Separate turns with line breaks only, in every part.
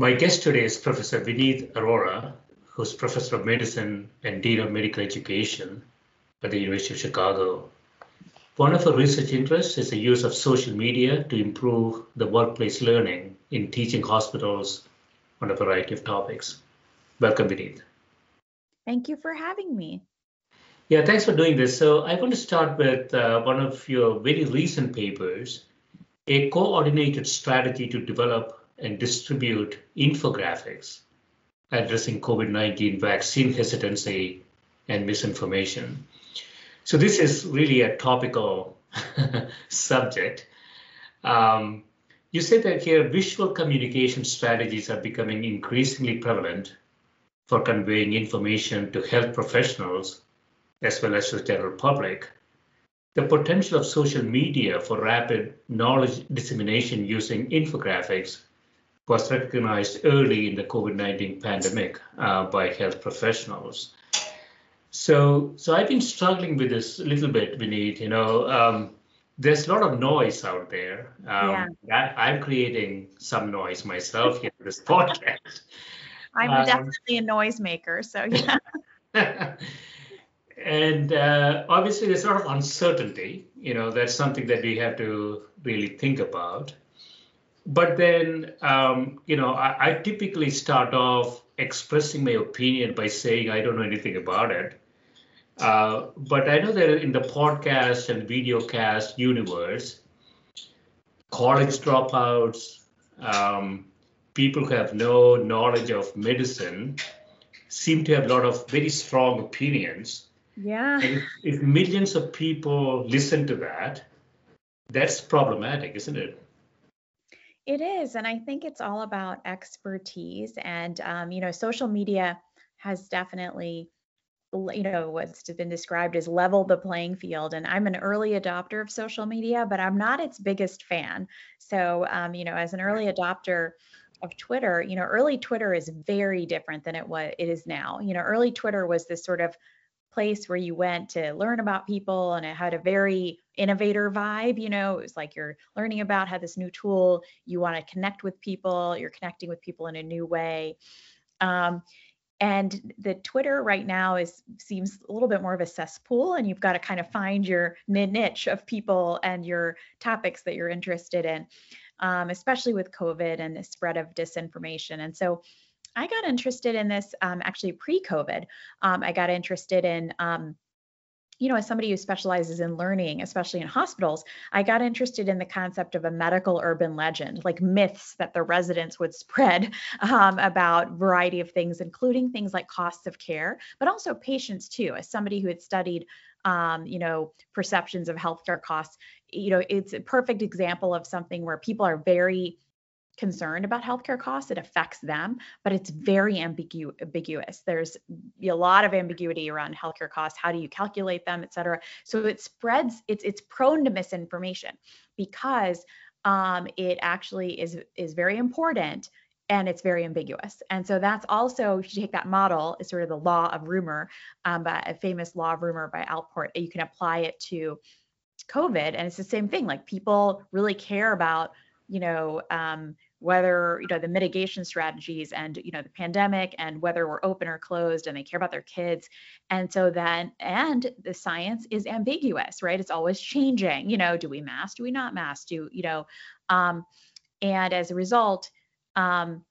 My guest today is Professor Vineet Arora, who's Professor of Medicine and Dean of Medical Education at the University of Chicago. One of her research interests is the use of social media to improve the workplace learning in teaching hospitals on a variety of topics. Welcome, Vineet.
Thank you for having me.
Yeah, thanks for doing this. So I want to start with uh, one of your very recent papers, a coordinated strategy to develop and distribute infographics addressing COVID-19 vaccine hesitancy and misinformation. So this is really a topical subject. Um, you say that here visual communication strategies are becoming increasingly prevalent for conveying information to health professionals as well as to the general public. The potential of social media for rapid knowledge dissemination using infographics was recognized early in the COVID-19 pandemic uh, by health professionals. So, so I've been struggling with this a little bit, Vineet. You know, um, there's a lot of noise out there. Um, yeah. I, am creating some noise myself here in this podcast.
I'm um, definitely a noisemaker, so
yeah. and uh, obviously, there's a lot of uncertainty. You know, that's something that we have to really think about. But then, um, you know, I, I typically start off expressing my opinion by saying I don't know anything about it. Uh, but I know that in the podcast and video cast universe, college dropouts, um, people who have no knowledge of medicine seem to have a lot of very strong opinions.
Yeah.
If, if millions of people listen to that, that's problematic, isn't it?
It is. And I think it's all about expertise. And, um, you know, social media has definitely you know what's been described as level the playing field and i'm an early adopter of social media but i'm not its biggest fan so um, you know as an early adopter of twitter you know early twitter is very different than it was it is now you know early twitter was this sort of place where you went to learn about people and it had a very innovator vibe you know? It was like you're learning about how this new tool you want to connect with people you're connecting with people in a new way. Um, and the twitter right now is seems a little bit more of a cesspool and you've got to kind of find your niche of people and your topics that you're interested in um, especially with covid and the spread of disinformation. And so i got interested in this um, actually pre-covid um, i got interested in um, you know, as somebody who specializes in learning, especially in hospitals, I got interested in the concept of a medical urban legend, like myths that the residents would spread um, about variety of things, including things like costs of care, but also patients too. As somebody who had studied, um, you know, perceptions of healthcare costs, you know, it's a perfect example of something where people are very concerned about healthcare costs. It affects them, but it's very ambigu- ambiguous. There's a lot of ambiguity around healthcare costs. How do you calculate them, et cetera? So it spreads. It's it's prone to misinformation because um, it actually is is very important and it's very ambiguous. And so that's also, if you take that model, is sort of the law of rumor, um, a famous law of rumor by Allport. You can apply it to COVID, and it's the same thing. Like people really care about, you know, um, whether you know the mitigation strategies and you know the pandemic and whether we're open or closed and they care about their kids. And so then and the science is ambiguous right? It's always changing you know do we mask do we not mask do you know um, and as a result um,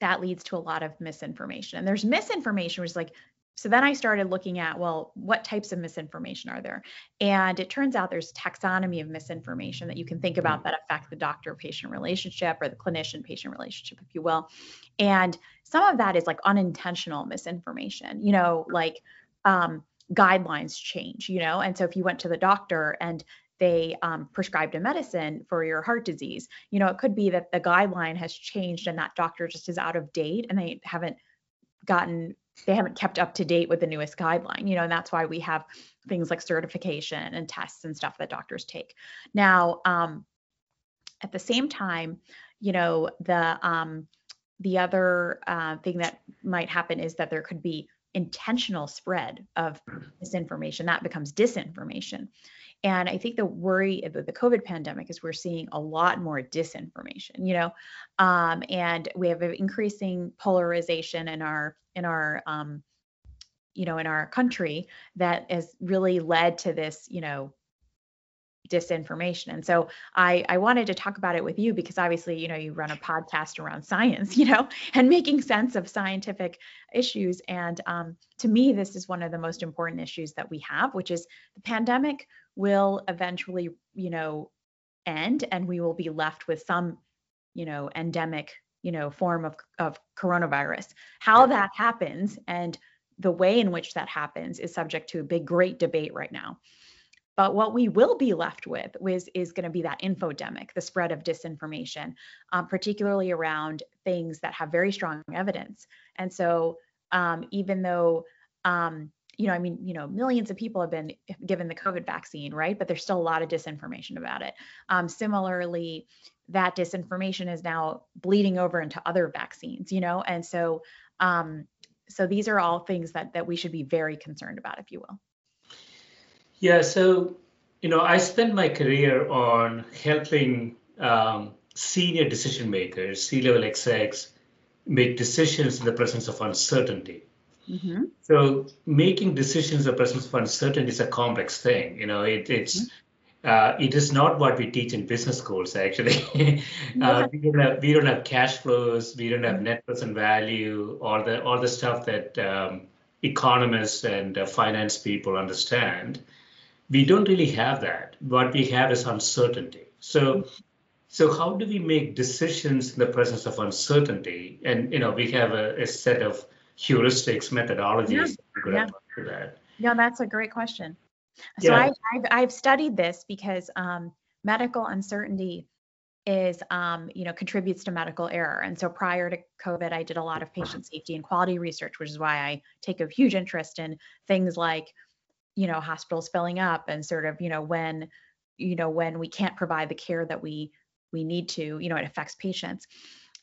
that leads to a lot of misinformation. And there's misinformation which is like so then I started looking at, well, what types of misinformation are there? And it turns out there's taxonomy of misinformation that you can think about that affect the doctor patient relationship or the clinician patient relationship, if you will. And some of that is like unintentional misinformation, you know, like um, guidelines change, you know. And so if you went to the doctor and they um, prescribed a medicine for your heart disease, you know, it could be that the guideline has changed and that doctor just is out of date and they haven't gotten they haven't kept up to date with the newest guideline you know and that's why we have things like certification and tests and stuff that doctors take. Now um, at the same time you know the um, the other uh, thing that might happen is that there could be intentional spread of misinformation. That becomes disinformation and i think the worry about the covid pandemic is we're seeing a lot more disinformation you know? Um, and we have an increasing polarization in our in our um, you know in our country that has really led to this you know disinformation. And so i i wanted to talk about it with you because obviously you know you run a podcast around science you know and making sense of scientific issues. And um, to me this is one of the most important issues that we have which is the pandemic will eventually you know end and we will be left with some you know endemic you know form of of coronavirus. How that happens and the way in which that happens is subject to a big great debate right now. But what we will be left with is, is going to be that infodemic, the spread of disinformation, um, particularly around things that have very strong evidence. And so, um, even though, um, you know, I mean, you know, millions of people have been given the COVID vaccine, right? But there's still a lot of disinformation about it. Um, similarly, that disinformation is now bleeding over into other vaccines, you know, and so, um, so these are all things that that we should be very concerned about, if you will.
Yeah, so you know, I spent my career on helping um, senior decision makers, C-level execs, make decisions in the presence of uncertainty. Mm-hmm. So making decisions in the presence of uncertainty is a complex thing. You know, it, it's mm-hmm. uh, it is not what we teach in business schools. Actually, uh, we don't have we don't have cash flows, we don't have mm-hmm. net present value, all the all the stuff that um, economists and uh, finance people understand we don't really have that. What we have is uncertainty. So, so how do we make decisions in the presence of uncertainty? And you know, we have a, a set of heuristics, methodologies.
Yeah. yeah. That. yeah, that's a great question. So yeah. I, have I've studied this because um, medical uncertainty is um, you know contributes to medical error and so prior to covid i did a lot of patient safety and quality research which is why i take a huge interest in things like you know hospitals filling up and sort of you know when you know when we can't provide the care that we we need to you know it affects patients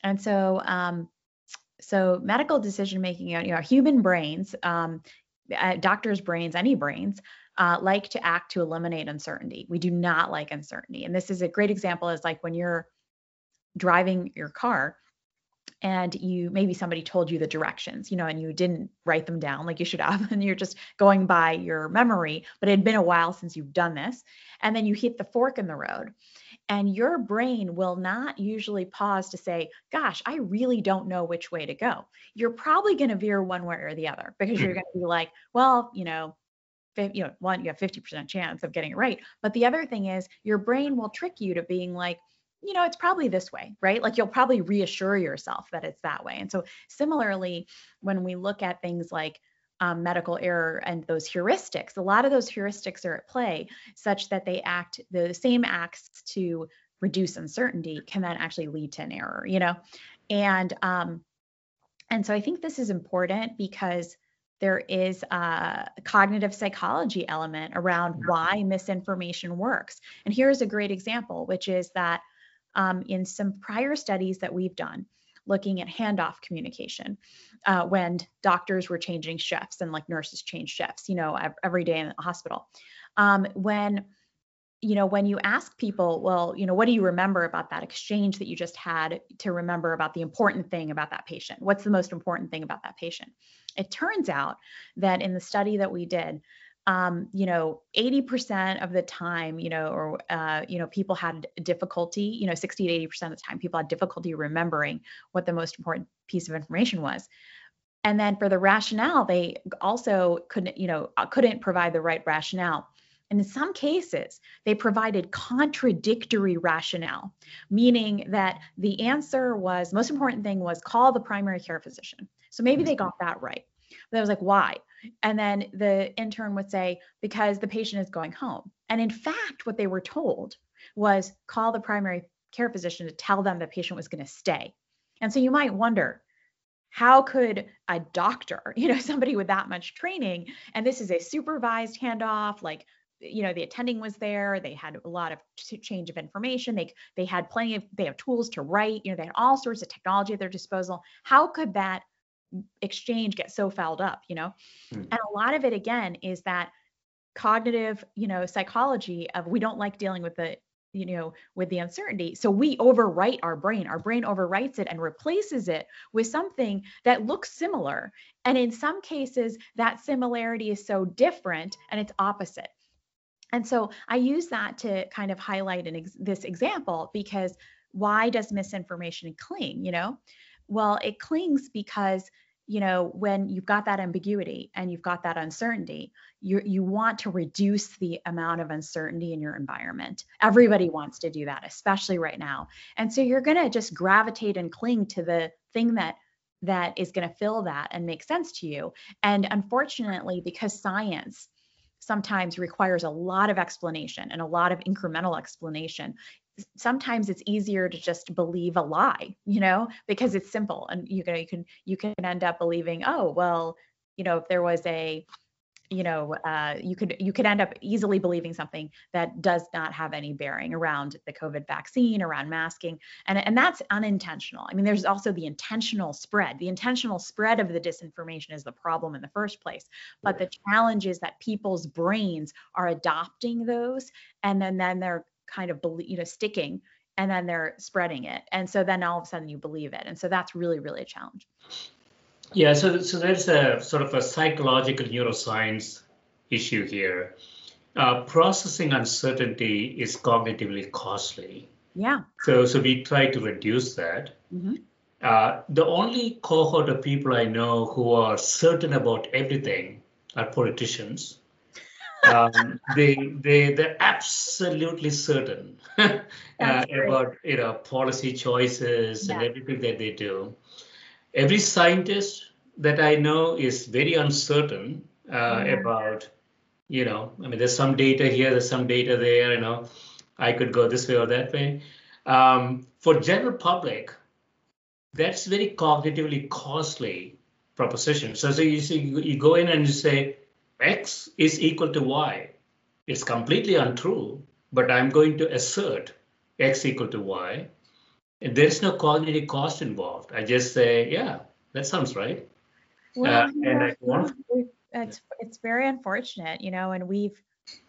and so um so medical decision making you know human brains um doctors brains any brains uh, like to act to eliminate uncertainty we do not like uncertainty and this is a great example is like when you're driving your car and you maybe somebody told you the directions, you know, and you didn't write them down like you should have, and you're just going by your memory, but it had been a while since you've done this. And then you hit the fork in the road. And your brain will not usually pause to say, Gosh, I really don't know which way to go. You're probably going to veer one way or the other because you're mm-hmm. going to be like, Well, you know, you know, one, you have 50% chance of getting it right. But the other thing is, your brain will trick you to being like, you know, it's probably this way, right? Like you'll probably reassure yourself that it's that way. And so, similarly, when we look at things like um, medical error and those heuristics, a lot of those heuristics are at play such that they act the same acts to reduce uncertainty can then actually lead to an error, you know? And, um, and so I think this is important because there is a cognitive psychology element around why misinformation works. And here's a great example, which is that um, in some prior studies that we've done looking at handoff communication uh, when doctors were changing shifts and like nurses change shifts, you know, every day in the hospital. Um, when you know when you ask people well you know what do you remember about that exchange that you just had to remember about the important thing about that patient what's the most important thing about that patient it turns out that in the study that we did um, you know, 80% of the time, you know, or, uh, you know, people had difficulty, you know, 60 to 80% of the time, people had difficulty remembering what the most important piece of information was. And then for the rationale, they also couldn't, you know, uh, couldn't provide the right rationale. And in some cases, they provided contradictory rationale, meaning that the answer was most important thing was call the primary care physician. So maybe they got that right. But I was like, why? And then the intern would say, because the patient is going home. And in fact, what they were told was call the primary care physician to tell them the patient was going to stay. And so you might wonder, how could a doctor, you know, somebody with that much training, and this is a supervised handoff, like you know the attending was there they had a lot of change of information they they had plenty of they have tools to write you know they had all sorts of technology at their disposal how could that exchange get so fouled up, you know? Hmm. And a lot of it again is that cognitive, you know, psychology of we don't like dealing with the you know with the uncertainty. So we overwrite our brain. Our brain overwrites it and replaces it with something that looks similar. And in some cases that similarity is so different and it's opposite. And so i use that to kind of highlight an ex- this example because why does misinformation cling you know well it clings because you know when you've got that ambiguity and you've got that uncertainty you you want to reduce the amount of uncertainty in your environment. Everybody wants to do that especially right now. And so you're going to just gravitate and cling to the thing that that is going to fill that and make sense to you. And unfortunately because science sometimes requires a lot of explanation and a lot of incremental explanation. Sometimes it's easier to just believe a lie you know because it's simple and you can you can you can end up believing oh well you know if there was a you know uh, you could you could end up easily believing something that does not have any bearing around the covid vaccine around masking and and that's unintentional i mean there's also the intentional spread the intentional spread of the disinformation is the problem in the first place but the challenge is that people's brains are adopting those and then then they're kind of you know, sticking and then they're spreading it. And so then all of a sudden you believe it. And so that's really, really a challenge.
Yeah, so so there's a sort of a psychological neuroscience issue here. Uh, processing uncertainty is cognitively costly.
Yeah.
So so we try to reduce that. Mm-hmm. Uh, the only cohort of people I know who are certain about everything are politicians um, they they they're absolutely certain uh, about you know policy choices yeah. and everything that they do. Every scientist that I know is very uncertain uh, mm-hmm. about you know I mean there's some data here, there's some data there. You know, I could go this way or that way. Um, for general public, that's very cognitively costly proposition. So, so you see, you go in and you say, x is equal to y. It's completely untrue, but I'm going to assert x equal to y. And there's no cognitive cost involved. I just say, yeah, that sounds right.
Well, uh, and I want, it's it's very unfortunate, you know, and we've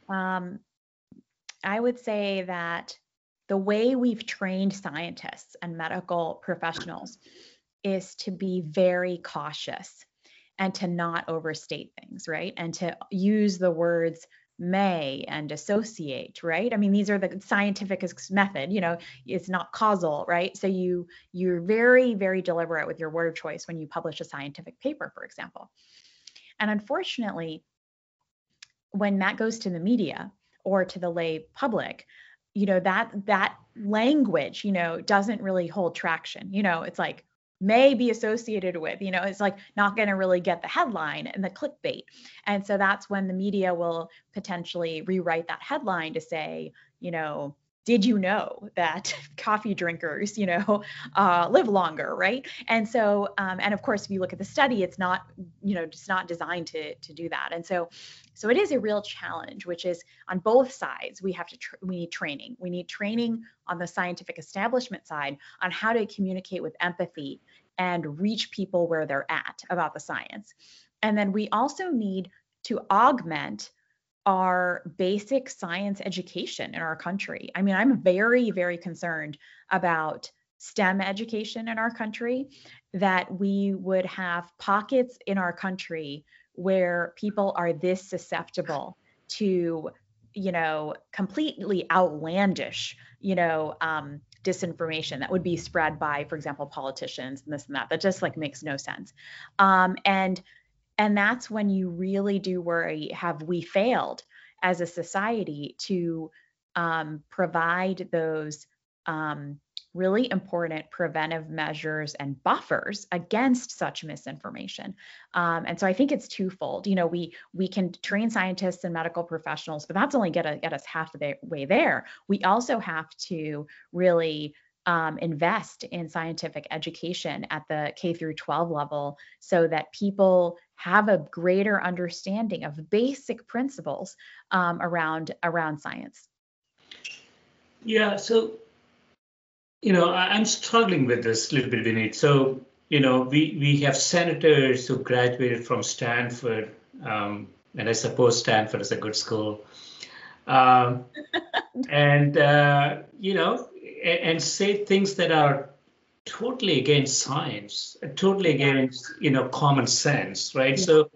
um, I would say that the way we've trained scientists and medical professionals is to be very cautious and to not overstate things, right? And to use the words may and associate right? I mean these are the scientific method you know it's not causal right? So you you're very very deliberate with your word choice when you publish a scientific paper for example. And unfortunately when that goes to the media or to the lay public you know that that language you know doesn't really hold traction. You know it's like may be associated with you know it's like not going to really get the headline and the clickbait. And so that's when the media will potentially rewrite that headline to say you know did you know that coffee drinkers you know uh, live longer right? And so um, and of course if you look at the study it's not you know it's not designed to to do that. And so so it is a real challenge which is on both sides we have to we need training. We need training on the scientific establishment side on how to communicate with empathy and reach people where they're at about the science. And then we also need to augment our basic science education in our country. I mean, I'm very, very concerned about STEM education in our country, that we would have pockets in our country where people are this susceptible to, you know, completely outlandish, you know, um, disinformation that would be spread by, for example, politicians and this and that. That just like makes no sense. Um, and and that's when you really do worry: have we failed as a society to um, provide those um, really important preventive measures and buffers against such misinformation. Um, and so I think it's twofold. You know, we we can train scientists and medical professionals, but that's only get, a, get us half the way there. We also have to really um, invest in scientific education at the K through 12 level so that people have a greater understanding of basic principles um, around around science.
Yeah, so you know, I, am struggling with this a little bit, Vineet. So you know, we, we have senators who graduated from Stanford, um, and I suppose Stanford is a good school. Um, and, uh, you know, and, say things that are totally against science, totally against, you know, common sense, right? Yeah. So,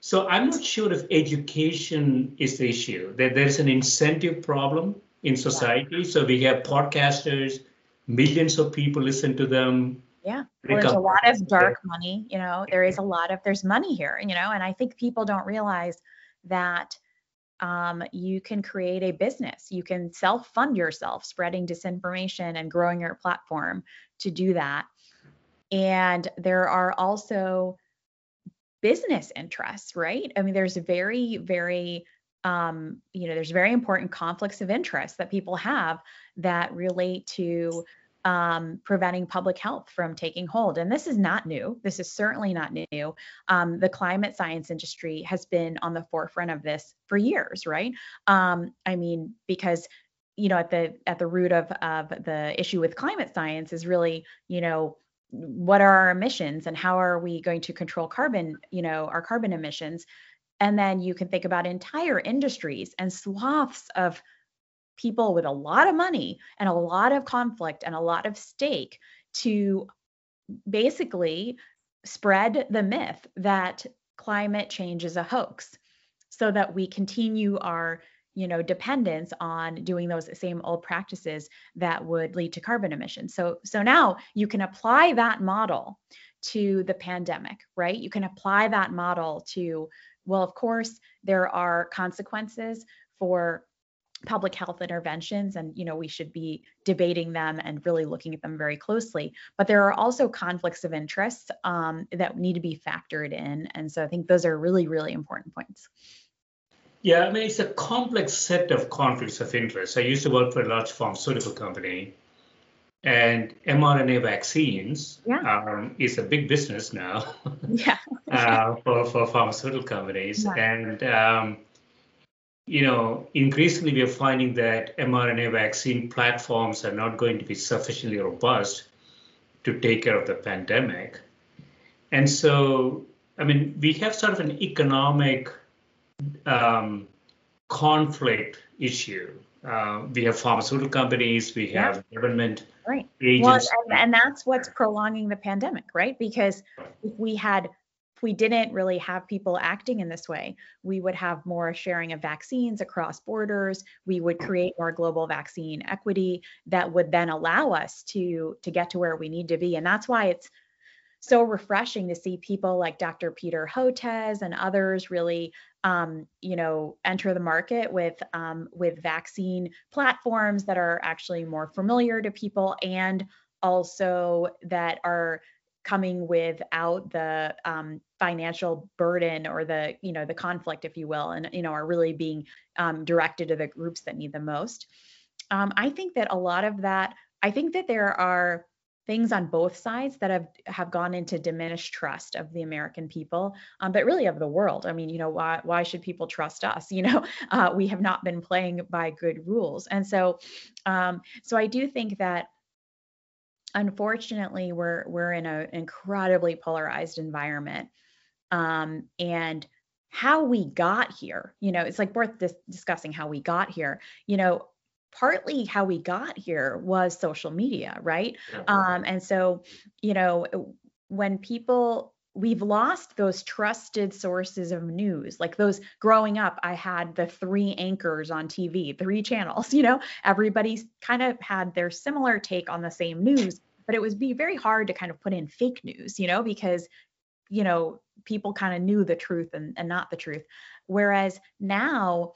so I'm not sure if education is the issue. That there's an incentive problem in society. Yeah. So we have podcasters, millions of people listen to them
yeah. Well, there's a lot of dark money, you know, there is a lot of, there's money here, you know, and I think people don't realize that um, you can create a business. You can self fund yourself, spreading disinformation and growing your platform to do that. And there are also business interests, right? I mean, there's very, very, um, you know, there's very important conflicts of interest that people have that relate to um, preventing public health from taking hold. And this is not new. This is certainly not new. Um, the climate science industry has been on the forefront of this for years, right? Um, I mean, because you know, at the at the root of of the issue with climate science is really, you know, what are our emissions and how are we going to control carbon, you know, our carbon emissions. And then you can think about entire industries and swaths of people with a lot of money and a lot of conflict and a lot of stake to basically spread the myth that climate change is a hoax so that we continue our you know dependence on doing those same old practices that would lead to carbon emissions. So so now you can apply that model to the pandemic right? You can apply that model to well of course there are consequences for public health interventions and you know we should be debating them and really looking at them very closely but there are also conflicts of interest um, that need to be factored in and so i think those are really really important points
yeah i mean it's a complex set of conflicts of interest i used to work for a large pharmaceutical company and mRNA vaccines yeah. um, is a big business now yeah. uh, for, for pharmaceutical companies. Yeah. And um, you know, increasingly we are finding that mRNA vaccine platforms are not going to be sufficiently robust to take care of the pandemic. And so, I mean, we have sort of an economic um, conflict issue. Uh, we have pharmaceutical companies, we have yeah. government
right. Well, and, and that's what's prolonging the pandemic, right? Because if we had if we didn't really have people acting in this way, we would have more sharing of vaccines across borders. We would create more global vaccine equity that would then allow us to to get to where we need to be. And that's why it's so refreshing to see people like Dr. Peter Hotez and others really, um, you know, enter the market with um, with vaccine platforms that are actually more familiar to people and also that are coming without the um, financial burden or the you know the conflict if you will and you know are really being um, directed to the groups that need the most um, i think that a lot of that i think that there are things on both sides that have have gone into diminished trust of the American people, um, but really of the world. I mean, you know, why why should people trust us? You know, uh, we have not been playing by good rules, and so um, so I do think that unfortunately we're we're in an incredibly polarized environment um, and how we got here you know it's like worth dis- discussing how we got here you know partly how we got here was social media right yeah. um, and so you know when people we've lost those trusted sources of news like those growing up i had the three anchors on tv three channels you know? Everybody's kind of had their similar take on the same news but it was be very hard to kind of put in fake news you know? Because you know people kind of knew the truth and, and not the truth. Whereas now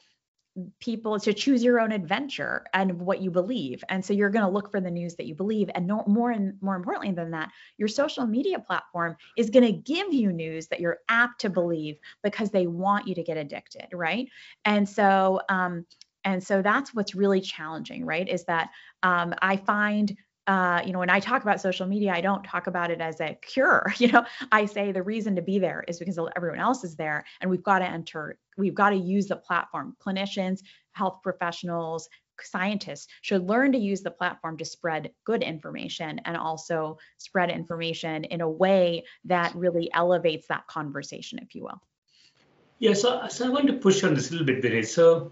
people to choose your own adventure and what you believe. And so you're going to look for the news that you believe. And no, more and more importantly than that your social media platform is going to give you news that you're apt to believe because they want you to get addicted right? And so um and so that's what's really challenging right is that um, i find uh, you know, when I talk about social media, I don't talk about it as a cure. You know, I say the reason to be there is because everyone else is there, and we've got to enter we've got to use the platform. Clinicians, health professionals, scientists should learn to use the platform to spread good information and also spread information in a way that really elevates that conversation, if you will.
Yeah, so, so I want to push on this a little bit, Vinay. So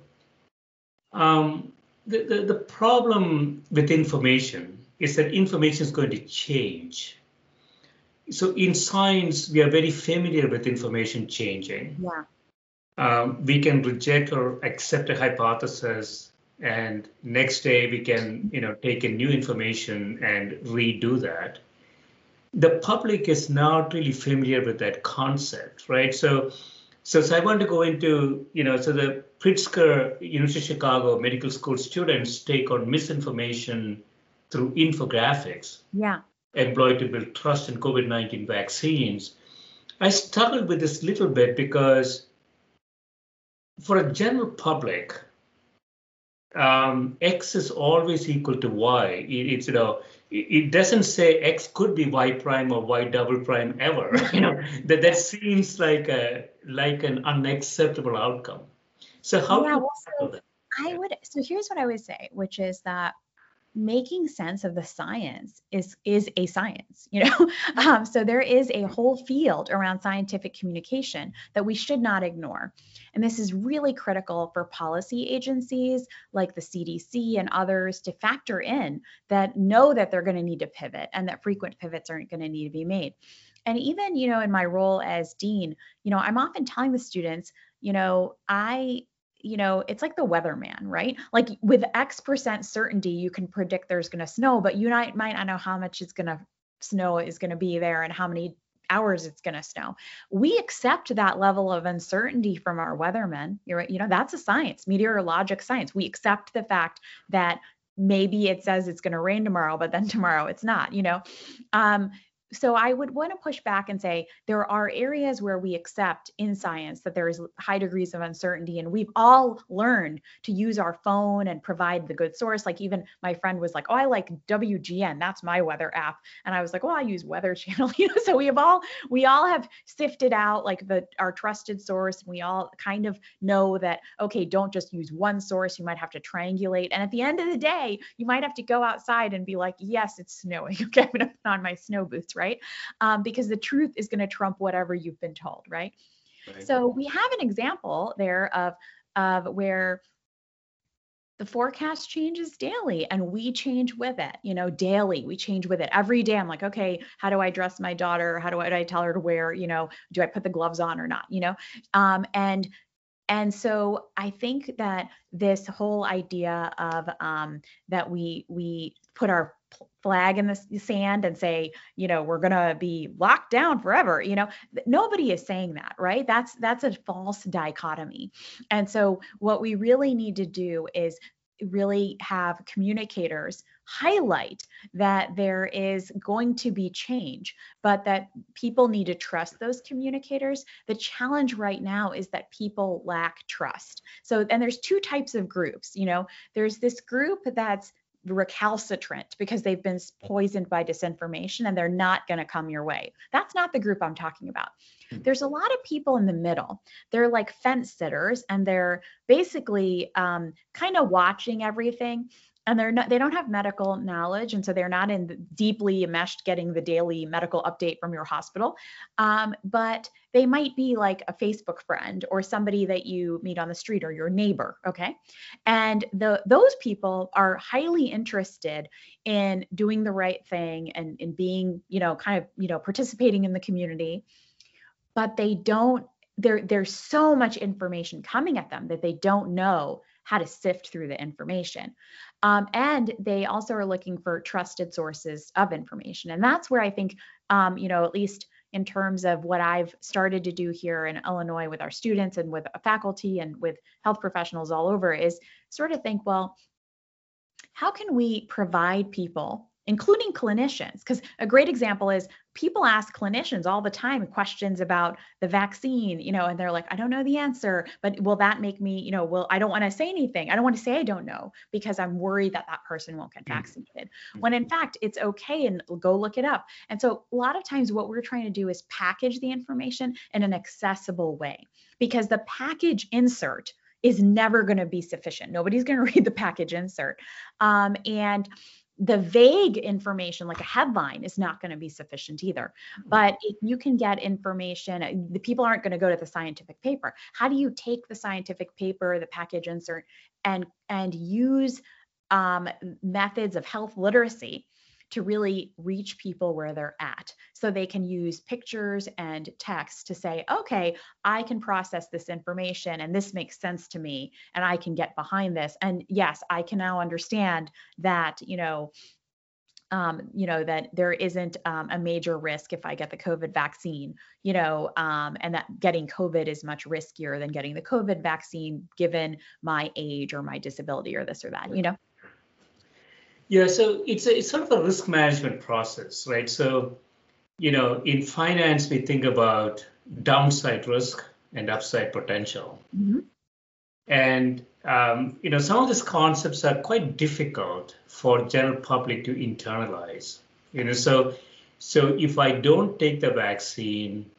um, the, the, the problem with information is that information is going to change. So in science, we are very familiar with information changing.
Yeah.
Um, we can reject or accept a hypothesis and next day we can you know take in new information and redo that. The public is not really familiar with that concept right? So so, so i want to go into you know so the pritzker university of chicago medical school students take on misinformation through infographics
yeah.
employed to build trust in covid-19 vaccines. I struggled with this little bit because for a general public um, x is always equal to y. It, it's you know it, doesn't say x could be y prime or y double prime ever. you know that that seems like a like an unacceptable outcome. So how yeah, well,
so I would so here's what I would say, which is that making sense of the science is is a science you know? Um, so there is a whole field around scientific communication that we should not ignore. And this is really critical for policy agencies like the cdc and others to factor in that know that they're going to need to pivot and that frequent pivots aren't going to need to be made. And even you know in my role as dean you know i'm often telling the students you know i you know, it's like the weatherman, right? Like with X percent certainty, you can predict there's going to snow, but you might, might not know how much it's going to snow is going to be there and how many hours it's going to snow. We accept that level of uncertainty from our weathermen. You're, you know, that's a science, meteorologic science. We accept the fact that maybe it says it's going to rain tomorrow, but then tomorrow it's not, you know. Um, so I would want to push back and say there are areas where we accept in science that there is high degrees of uncertainty and we've all learned to use our phone and provide the good source. Like even my friend was like oh I like WGN that's my weather app. And I was like well I use weather channel you know so we have all we all have sifted out like the our trusted source and we all kind of know that okay don't just use one source you might have to triangulate. And at the end of the day you might have to go outside and be like yes it's snowing. Okay I'm to put on my snow boots right? Um, because the truth is going to trump whatever you've been told, right? right? So we have an example there of of where the forecast changes daily and we change with it you know daily we change with it every day i'm like okay how do i dress my daughter how do i, do I tell her to wear you know do i put the gloves on or not you know um, and and so i think that this whole idea of um, that we we put our flag in the sand and say you know we're going to be locked down forever you know nobody is saying that right that's that's a false dichotomy and so what we really need to do is really have communicators highlight that there is going to be change, but that people need to trust those communicators. The challenge right now is that people lack trust. So, and there's two types of groups. You know, there's this group that's recalcitrant because they've been poisoned by disinformation and they're not going to come your way. That's not the group I'm talking about. Hmm. There's a lot of people in the middle. They're like fence sitters and they're basically um, kind of watching everything and they're not they don't have medical knowledge and so they're not in deeply enmeshed getting the daily medical update from your hospital. Um, but they might be like a facebook friend or somebody that you meet on the street or your neighbor okay? And the those people are highly interested in doing the right thing and in being you know kind of you know participating in the community. But they don't there there's so much information coming at them that they don't know how to sift through the information. Um, and they also are looking for trusted sources of information. And that's where I think, um, you know, at least in terms of what I've started to do here in Illinois with our students and with faculty and with health professionals all over is sort of think, well, how can we provide people including clinicians. Because a great example is people ask clinicians all the time questions about the vaccine, you know, and they're like, I don't know the answer, but will that make me, you know, will I don't want to say anything. I don't want to say I don't know because I'm worried that that person won't get mm. vaccinated. Mm-hmm. When in fact, it's okay and go look it up. And so a lot of times what we're trying to do is package the information in an accessible way because the package insert is never going to be sufficient. Nobody's going to read the package insert. Um, and the vague information like a headline is not going to be sufficient either mm-hmm. but if you can get information the people aren't going to go to the scientific paper how do you take the scientific paper the package insert and and use um, methods of health literacy to really reach people where they're at. So they can use pictures and text to say, okay, I can process this information and this makes sense to me and I can get behind this. And yes, I can now understand that, you know, um, you know that there isn't um, a major risk if I get the COVID vaccine, you know, um, and that getting COVID is much riskier than getting the COVID vaccine given my age or my disability or this or that, you know.
Yeah, so it's a, it's sort of a risk management process, right? So, you know, in finance, we think about downside risk and upside potential. Mm-hmm. And um, you know, some of these concepts are quite difficult for general public to internalize. You know, so so if I don't take the vaccine,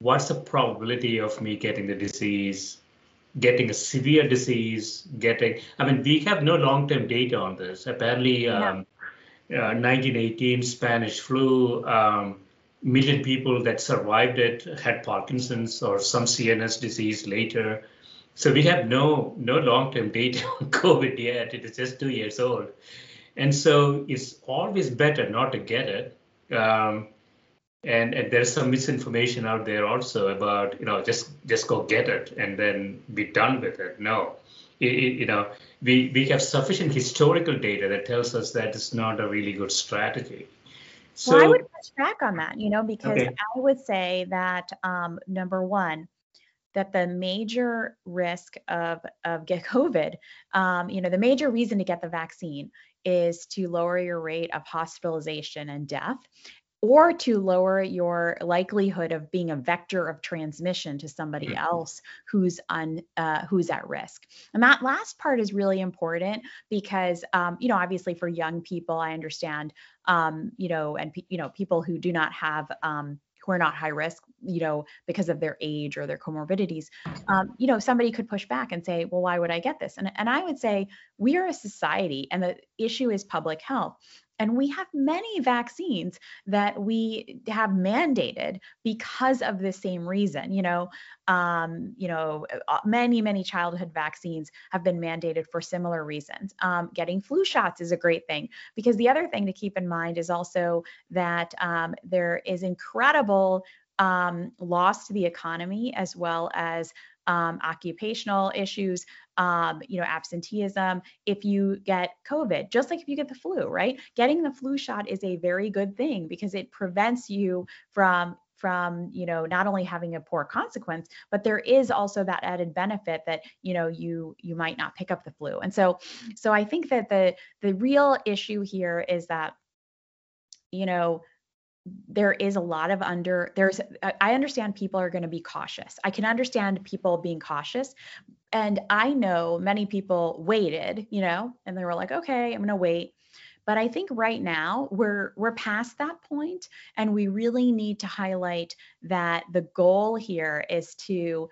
what's the probability of me getting the disease? Getting a severe disease, getting, I mean, we have no long term data on this. Apparently, um, uh, 1918 Spanish flu, um, million people that survived it had Parkinson's or some CNS disease later. So we have no no long term data on COVID yet. It is just two years old, and so it's always better not to get it. Um, and, and there's some misinformation out there also about you know just just go get it and then be done with it. No. It, it, you know we we have sufficient historical data that tells us that it's not a really good strategy.
So well, i would push back on that you know because okay. i would say that um, number one that the major risk of of get covid um, you know the major reason to get the vaccine is to lower your rate of hospitalization and death or to lower your likelihood of being a vector of transmission to somebody mm-hmm. else who's on uh, who's at risk. And that last part is really important because um, you know obviously for young people I understand um, you know and you know people who do not have um, who are not high risk, you know, because of their age or their comorbidities, um, you know, somebody could push back and say, well, why would I get this? And, and I would say we are a society and the issue is public health. And we have many vaccines that we have mandated because of the same reason. You know, um, you know, uh, many many childhood vaccines have been mandated for similar reasons. Um, getting flu shots is a great thing because the other thing to keep in mind is also that um, there is incredible um, loss to the economy as well as um, occupational issues, um, you know, absenteeism. If you get COVID, just like if you get the flu, right? Getting the flu shot is a very good thing because it prevents you from from you know not only having a poor consequence but there is also that added benefit that you know you you might not pick up the flu and so so i think that the the real issue here is that you know there is a lot of under there's i understand people are going to be cautious. I can understand people being cautious. And i know many people waited you know and they were like okay i'm going to wait. But i think right now we're we're past that point and we really need to highlight that the goal here is to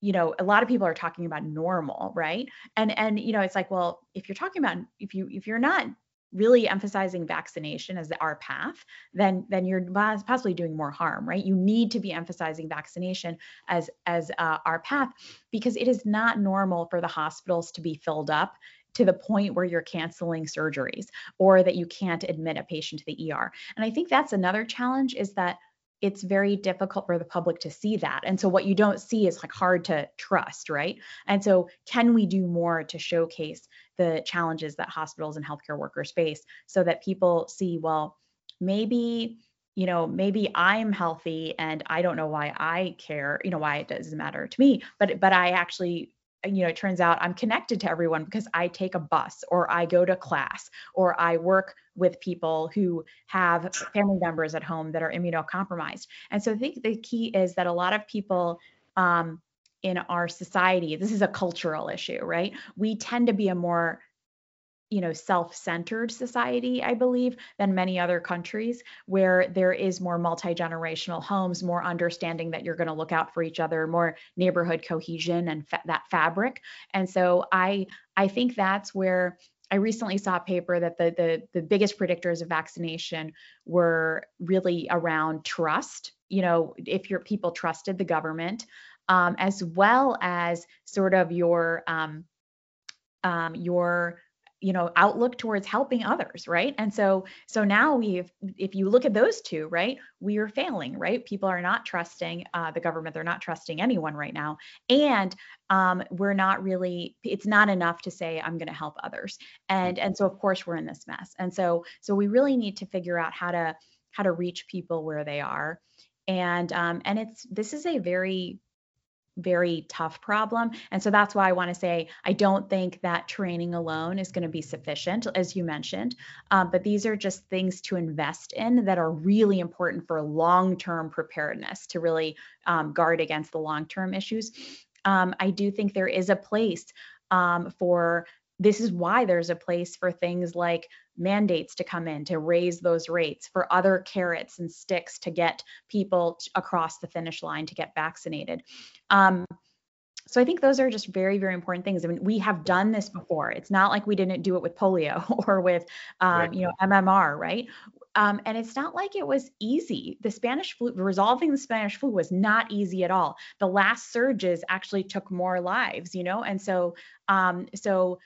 you know a lot of people are talking about normal right? And and you know it's like well if you're talking about if you if you're not really emphasizing vaccination as our path, then then you're possibly doing more harm, right? You need to be emphasizing vaccination as as uh, our path because it is not normal for the hospitals to be filled up to the point where you're canceling surgeries or that you can't admit a patient to the ER. And I think that's another challenge is that it's very difficult for the public to see that. And so what you don't see is like hard to trust, right? And so can we do more to showcase the challenges that hospitals and healthcare workers face so that people see, well, maybe you know maybe i'm healthy and i don't know why i care you know why it doesn't matter to me but but i actually you know it turns out i'm connected to everyone because i take a bus or i go to class or i work with people who have family members at home that are immunocompromised. And so i think the key is that a lot of people um, in our society this is a cultural issue right we tend to be a more you know self-centered society i believe than many other countries where there is more multi-generational homes more understanding that you're going to look out for each other more neighborhood cohesion and fa- that fabric and so i i think that's where I recently saw a paper that the, the the biggest predictors of vaccination were really around trust. You know, if your people trusted the government, um, as well as sort of your um, um, your you know outlook towards helping others right? And so so now we've if you look at those two right we are failing right? People are not trusting uh, the government. They're not trusting anyone right now. And um, we're not really it's not enough to say i'm going to help others. And and so of course we're in this mess. And so so we really need to figure out how to how to reach people where they are. And um, and it's this is a very very tough problem. And so that's why I want to say I don't think that training alone is going to be sufficient, as you mentioned. Um, but these are just things to invest in that are really important for long term preparedness to really um, guard against the long term issues. Um, I do think there is a place um, for this is why there's a place for things like mandates to come in to raise those rates, for other carrots and sticks to get people across the finish line to get vaccinated. Um, so I think those are just very, very important things. I mean, we have done this before. It's not like we didn't do it with polio or with, um, right. you know, MMR, right? Um, and it's not like it was easy. The Spanish flu, resolving the Spanish flu was not easy at all. The last surges actually took more lives, you know, and so, um, so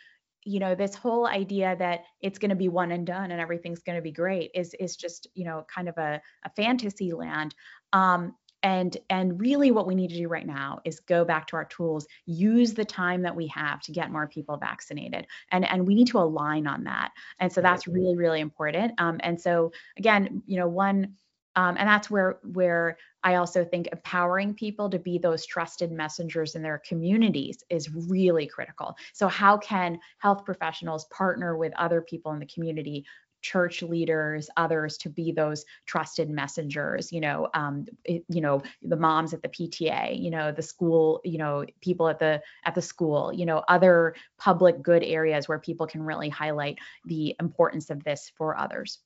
you know this whole idea that it's going to be one and done and everything's going to be great is is just you know kind of a, a fantasy land. Um, and and really what we need to do right now is go back to our tools use the time that we have to get more people vaccinated. And and we need to align on that. And so that's really really important. Um, and so again you know one um, and that's where where I also think empowering people to be those trusted messengers in their communities is really critical. So how can health professionals partner with other people in the community? church leaders others to be those trusted messengers you know um, you know the moms at the pta you know the school you know people at the at the school you know other public good areas where people can really highlight the importance of this for others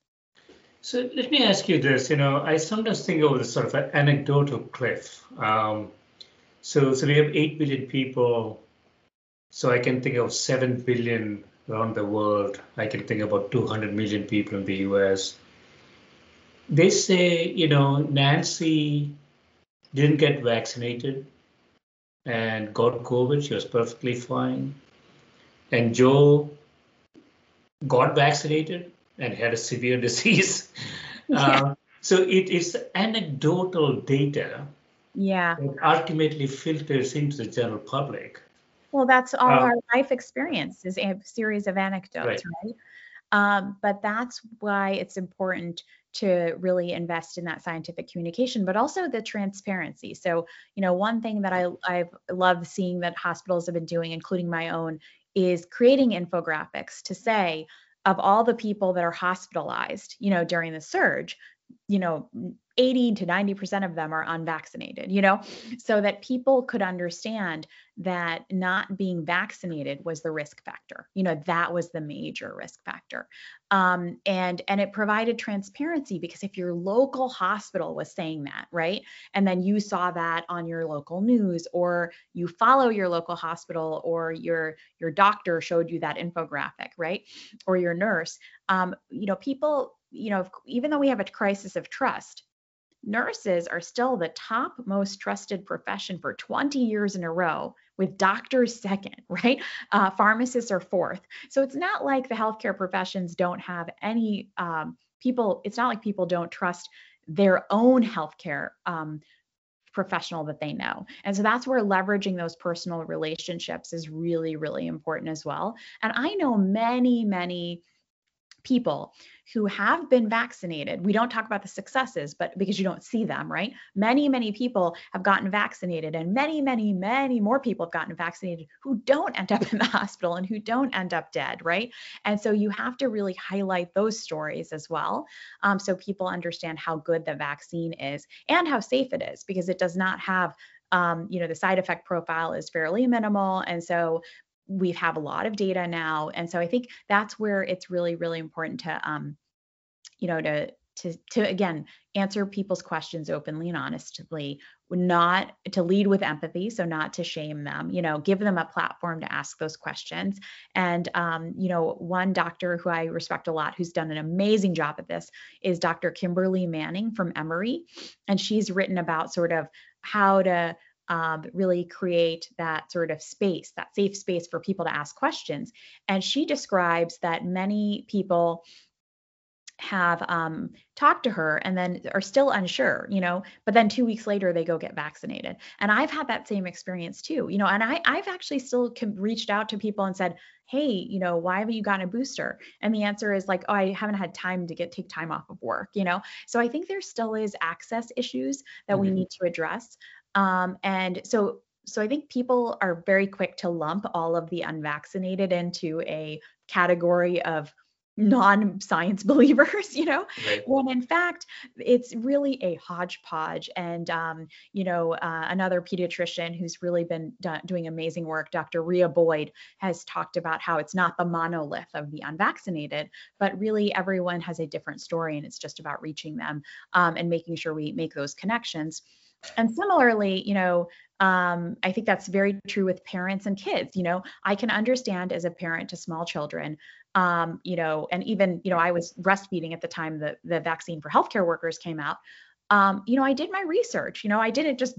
so let me ask you this. You know, I sometimes think of this sort of an anecdotal cliff. Um, so, so we have eight billion people. So I can think of seven billion around the world. I can think about 200 million people in the U.S. They say, you know, Nancy didn't get vaccinated and got COVID. She was perfectly fine. And Joe got vaccinated and had a severe disease. Yeah. Uh, so it is anecdotal data
yeah
that ultimately filters into the general public.
Well, that's all uh, our life experience is a series of anecdotes, right? right? Um, but that's why it's important to really invest in that scientific communication, but also the transparency. So, you know, one thing that I I've loved seeing that hospitals have been doing, including my own, is creating infographics to say, of all the people that are hospitalized, you know, during the surge, you know, 80 to 90% of them are unvaccinated, you know, so that people could understand that not being vaccinated was the risk factor. You know, that was the major risk factor. Um, and and it provided transparency because if your local hospital was saying that, right, and then you saw that on your local news, or you follow your local hospital, or your your doctor showed you that infographic, right, or your nurse, um, you know, people, you know, even though we have a crisis of trust, nurses are still the top most trusted profession for 20 years in a row with doctors second right uh, pharmacists are fourth so it's not like the healthcare professions don't have any um, people it's not like people don't trust their own healthcare um, professional that they know. And so that's where leveraging those personal relationships is really, really important as well. And I know many, many people who have been vaccinated. We don't talk about the successes, but because you don't see them, right? Many, many people have gotten vaccinated, and many, many, many more people have gotten vaccinated who don't end up in the hospital and who don't end up dead, right? And so you have to really highlight those stories as well um, so people understand how good the vaccine is and how safe it is because it does not have um, you know the side effect profile is fairly minimal and so we have a lot of data now and so i think that's where it's really really important to um you know to to to again answer people's questions openly and honestly not to lead with empathy so not to shame them you know give them a platform to ask those questions. And um, you know one doctor who i respect a lot who's done an amazing job at this is dr kimberly manning from emory and she's written about sort of how to um, really create that sort of space, that safe space for people to ask questions. And she describes that many people have um, talked to her and then are still unsure, you know, but then two weeks later they go get vaccinated. And I've had that same experience too, you know, and I, I've actually still reached out to people and said, hey, you know, why haven't you gotten a booster? And the answer is like, oh, I haven't had time to get take time off of work, you know. So I think there still is access issues that mm-hmm. we need to address. Um, and so so I think people are very quick to lump all of the unvaccinated into a category of non-science believers you know? Right. when in fact it's really a hodgepodge. And um, you know uh, another pediatrician who's really been doing amazing work dr Rhea Boyd has talked about how it's not the monolith of the unvaccinated but really everyone has a different story and it's just about reaching them um, and making sure we make those connections and similarly, you know, um, I think that's very true with parents and kids. You know, I can understand as a parent to small children, um, you know, and even, you know, I was breastfeeding at the time the, the vaccine for healthcare workers came out. Um, you know, I did my research, you know, I didn't just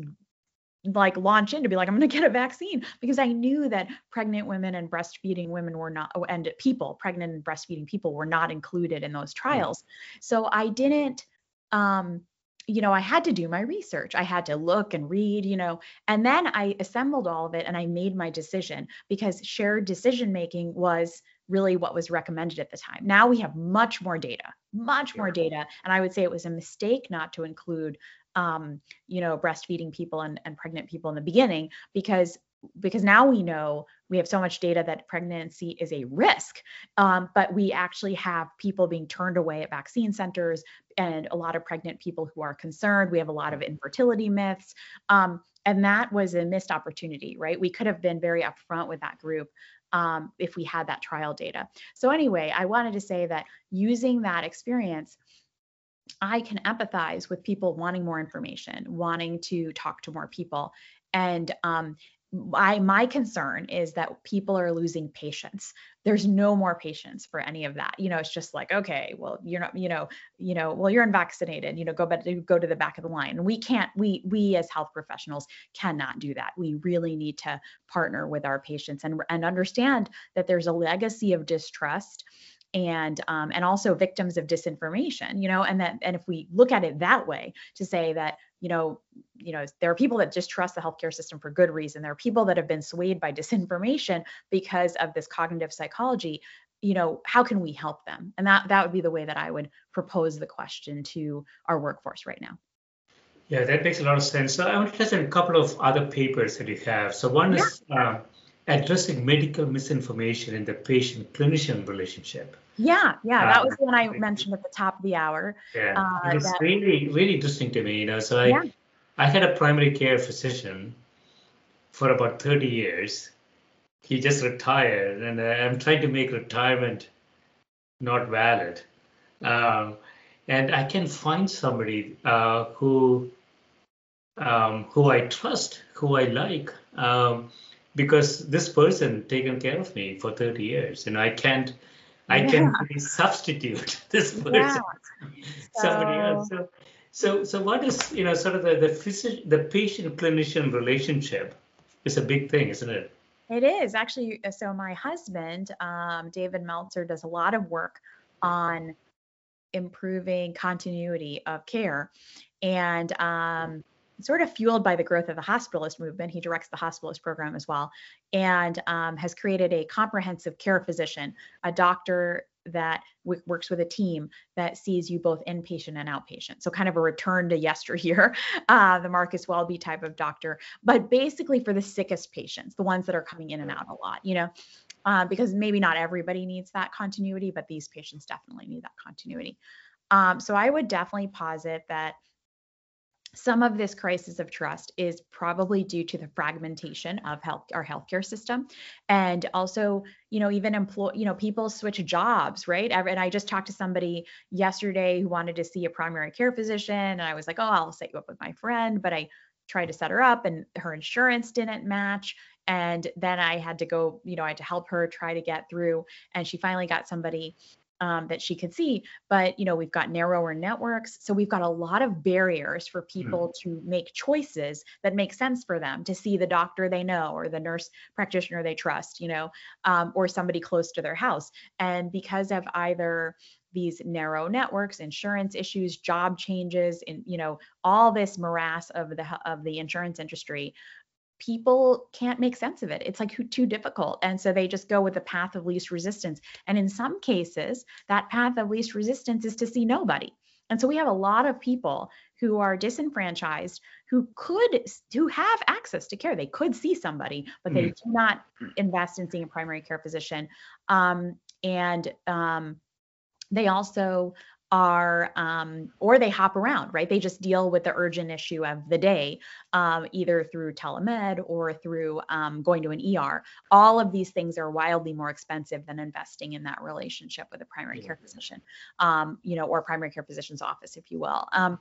like launch in to be like, I'm going to get a vaccine because I knew that pregnant women and breastfeeding women were not, and people, pregnant and breastfeeding people were not included in those mm. trials. So I didn't, um, you know, I had to do my research. I had to look and read, you know, and then I assembled all of it and I made my decision because shared decision making was really what was recommended at the time. Now we have much more data, much more data. And I would say it was a mistake not to include, um, you know, breastfeeding people and, and pregnant people in the beginning because because now we know we have so much data that pregnancy is a risk, um, but we actually have people being turned away at vaccine centers and a lot of pregnant people who are concerned. We have a lot of infertility myths. Um, and that was a missed opportunity, right? We could have been very upfront with that group um, if we had that trial data. So, anyway, I wanted to say that using that experience, I can empathize with people wanting more information, wanting to talk to more people. And um, I, my concern is that people are losing patience. There's no more patience for any of that. You know, it's just like, okay, well, you're not, you know, you know, well, you're unvaccinated. You know, go back, go to the back of the line. And we can't, we, we as health professionals cannot do that. We really need to partner with our patients and and understand that there's a legacy of distrust and um, and also victims of disinformation you know and that and if we look at it that way to say that you know you know there are people that just trust the healthcare system for good reason. There are people that have been swayed by disinformation because of this cognitive psychology. You know how can we help them? And that that would be the way that i would propose the question to our workforce right now.
Yeah that makes a lot of sense. So i want to touch on a couple of other papers that you have. So one yeah. is um, addressing medical misinformation in the patient clinician relationship.
Yeah, yeah, that was the one I mentioned at the top of the hour.
Yeah, uh, it was that, really, really interesting to me. You know, so I, yeah. I had a primary care physician for about 30 years. He just retired, and uh, I'm trying to make retirement not valid. Um, and I can find somebody uh, who um, who I trust, who I like. Um, because this person taken care of me for 30 years and i can't i yeah. can really substitute this person yeah. somebody so... else so, so so what is you know sort of the the physician the patient clinician relationship is a big thing isn't it
it is actually so my husband um, david meltzer does a lot of work on improving continuity of care and um, sort of fueled by the growth of the hospitalist movement. He directs the hospitalist program as well and um, has created a comprehensive care physician, a doctor that w- works with a team that sees you both inpatient and outpatient. So kind of a return to yesteryear, uh, the Marcus Welby type of doctor, but basically for the sickest patients, the ones that are coming in and out a lot, you know, uh, because maybe not everybody needs that continuity, but these patients definitely need that continuity. Um, so I would definitely posit that some of this crisis of trust is probably due to the fragmentation of health our healthcare system. And also you know even employ you know people switch jobs right? And i just talked to somebody yesterday who wanted to see a primary care physician and i was like oh i'll set you up with my friend but i tried to set her up and her insurance didn't match. And then i had to go you know i had to help her try to get through and she finally got somebody um, that she could see. But you know, we've got narrower networks, so we've got a lot of barriers for people mm. to make choices that make sense for them to see the doctor they know or the nurse practitioner they trust, you know, um, or somebody close to their house. And because of either these narrow networks insurance issues job changes and you know all this morass of the of the insurance industry people can't make sense of it. It's like too difficult. And so they just go with the path of least resistance. And in some cases, that path of least resistance is to see nobody. And so we have a lot of people who are disenfranchised who could who have access to care. They could see somebody, but they mm. do not invest in seeing a primary care physician. Um, and um, they also are um, or they hop around right? They just deal with the urgent issue of the day um, either through telemed or through um, going to an er all of these things are wildly more expensive than investing in that relationship with a primary care physician um, you know or primary care physician's office if you will. Um,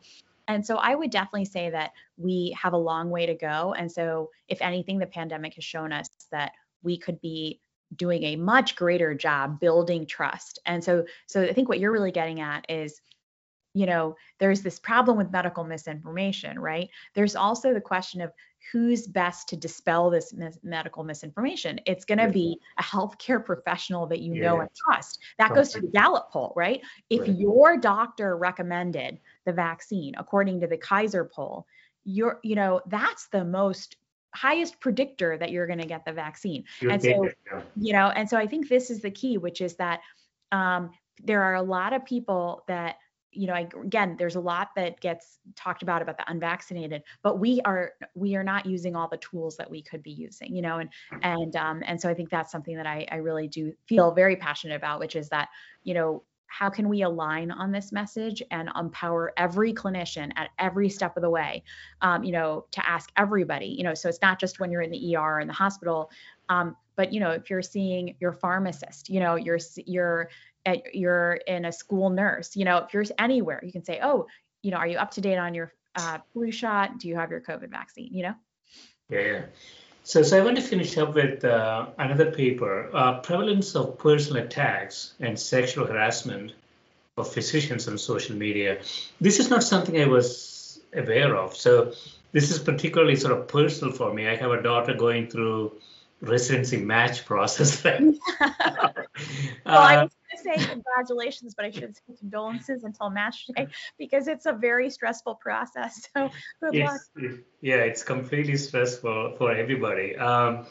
and so I would definitely say that we have a long way to go. And so, if anything, the pandemic has shown us that we could be doing a much greater job building trust. And so so I think what you're really getting at is you know, there's this problem with medical misinformation, right? There's also the question of who's best to dispel this mis- medical misinformation. It's going to yeah. be mm-hmm. a healthcare professional that you yeah. know and trust. That goes to the Gallup poll, right? If right. your doctor recommended the vaccine according to the Kaiser poll, you're, you know, that's the most highest predictor that you're going to get the vaccine. You're and so, yeah. you know, and so I think this is the key, which is that um, there are a lot of people that you know I, again there's a lot that gets talked about about the unvaccinated but we are we are not using all the tools that we could be using you know and and um and so i think that's something that i i really do feel very passionate about which is that you know how can we align on this message and empower every clinician at every step of the way um, you know to ask everybody you know so it's not just when you're in the er in the hospital um, but you know if you're seeing your pharmacist you know you're you're at, you're in a school nurse you know if you're anywhere you can say oh you know are you up to date on your uh, flu shot? Do you have your covid vaccine? You know?
Yeah, yeah. So, so I want to finish up with uh, another paper, uh, prevalence of personal attacks and sexual harassment of physicians on social media. This is not something I was aware of. So this is particularly sort of personal for me. I have a daughter going through residency match process.
Right? well, I was going to say congratulations, but I should say condolences until match day because it's a very stressful process. So good luck.
Yeah, it's completely stressful for everybody. Um,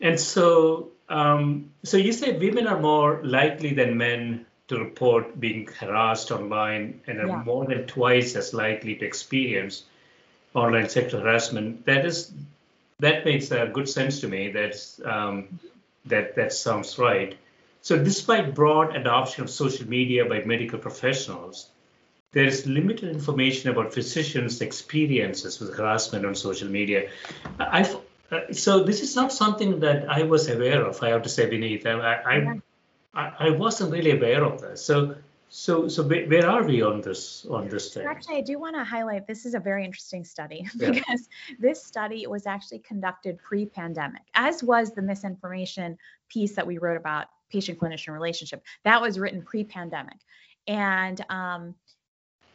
and so, um, so you say women are more likely than men to report being harassed online and are yeah. more than twice as likely to experience online sexual harassment. That is that makes uh, good sense to me. That's um, that that sounds right. So, despite broad adoption of social media by medical professionals, there is limited information about physicians' experiences with harassment on social media. I, uh, so this is not something that I was aware of. I have to say, Vineet, I, I, I, I wasn't really aware of this. So so, so where are we on this on this thing?
Actually, I do want to highlight this is a very interesting study yeah. because this study was actually conducted pre-pandemic, as was the misinformation piece that we wrote about patient-clinician relationship. That was written pre-pandemic, and um,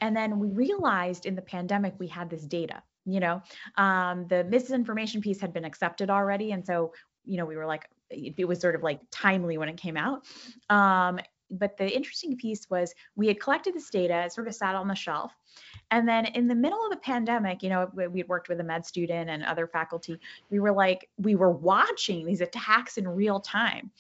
and then we realized in the pandemic we had this data. You know, um, the misinformation piece had been accepted already, and so you know we were like it was sort of like timely when it came out. Um, but the interesting piece was we had collected this data, sort of sat on the shelf. And then in the middle of the pandemic, you know, we had worked with a med student and other faculty. We were like, we were watching these attacks in real time.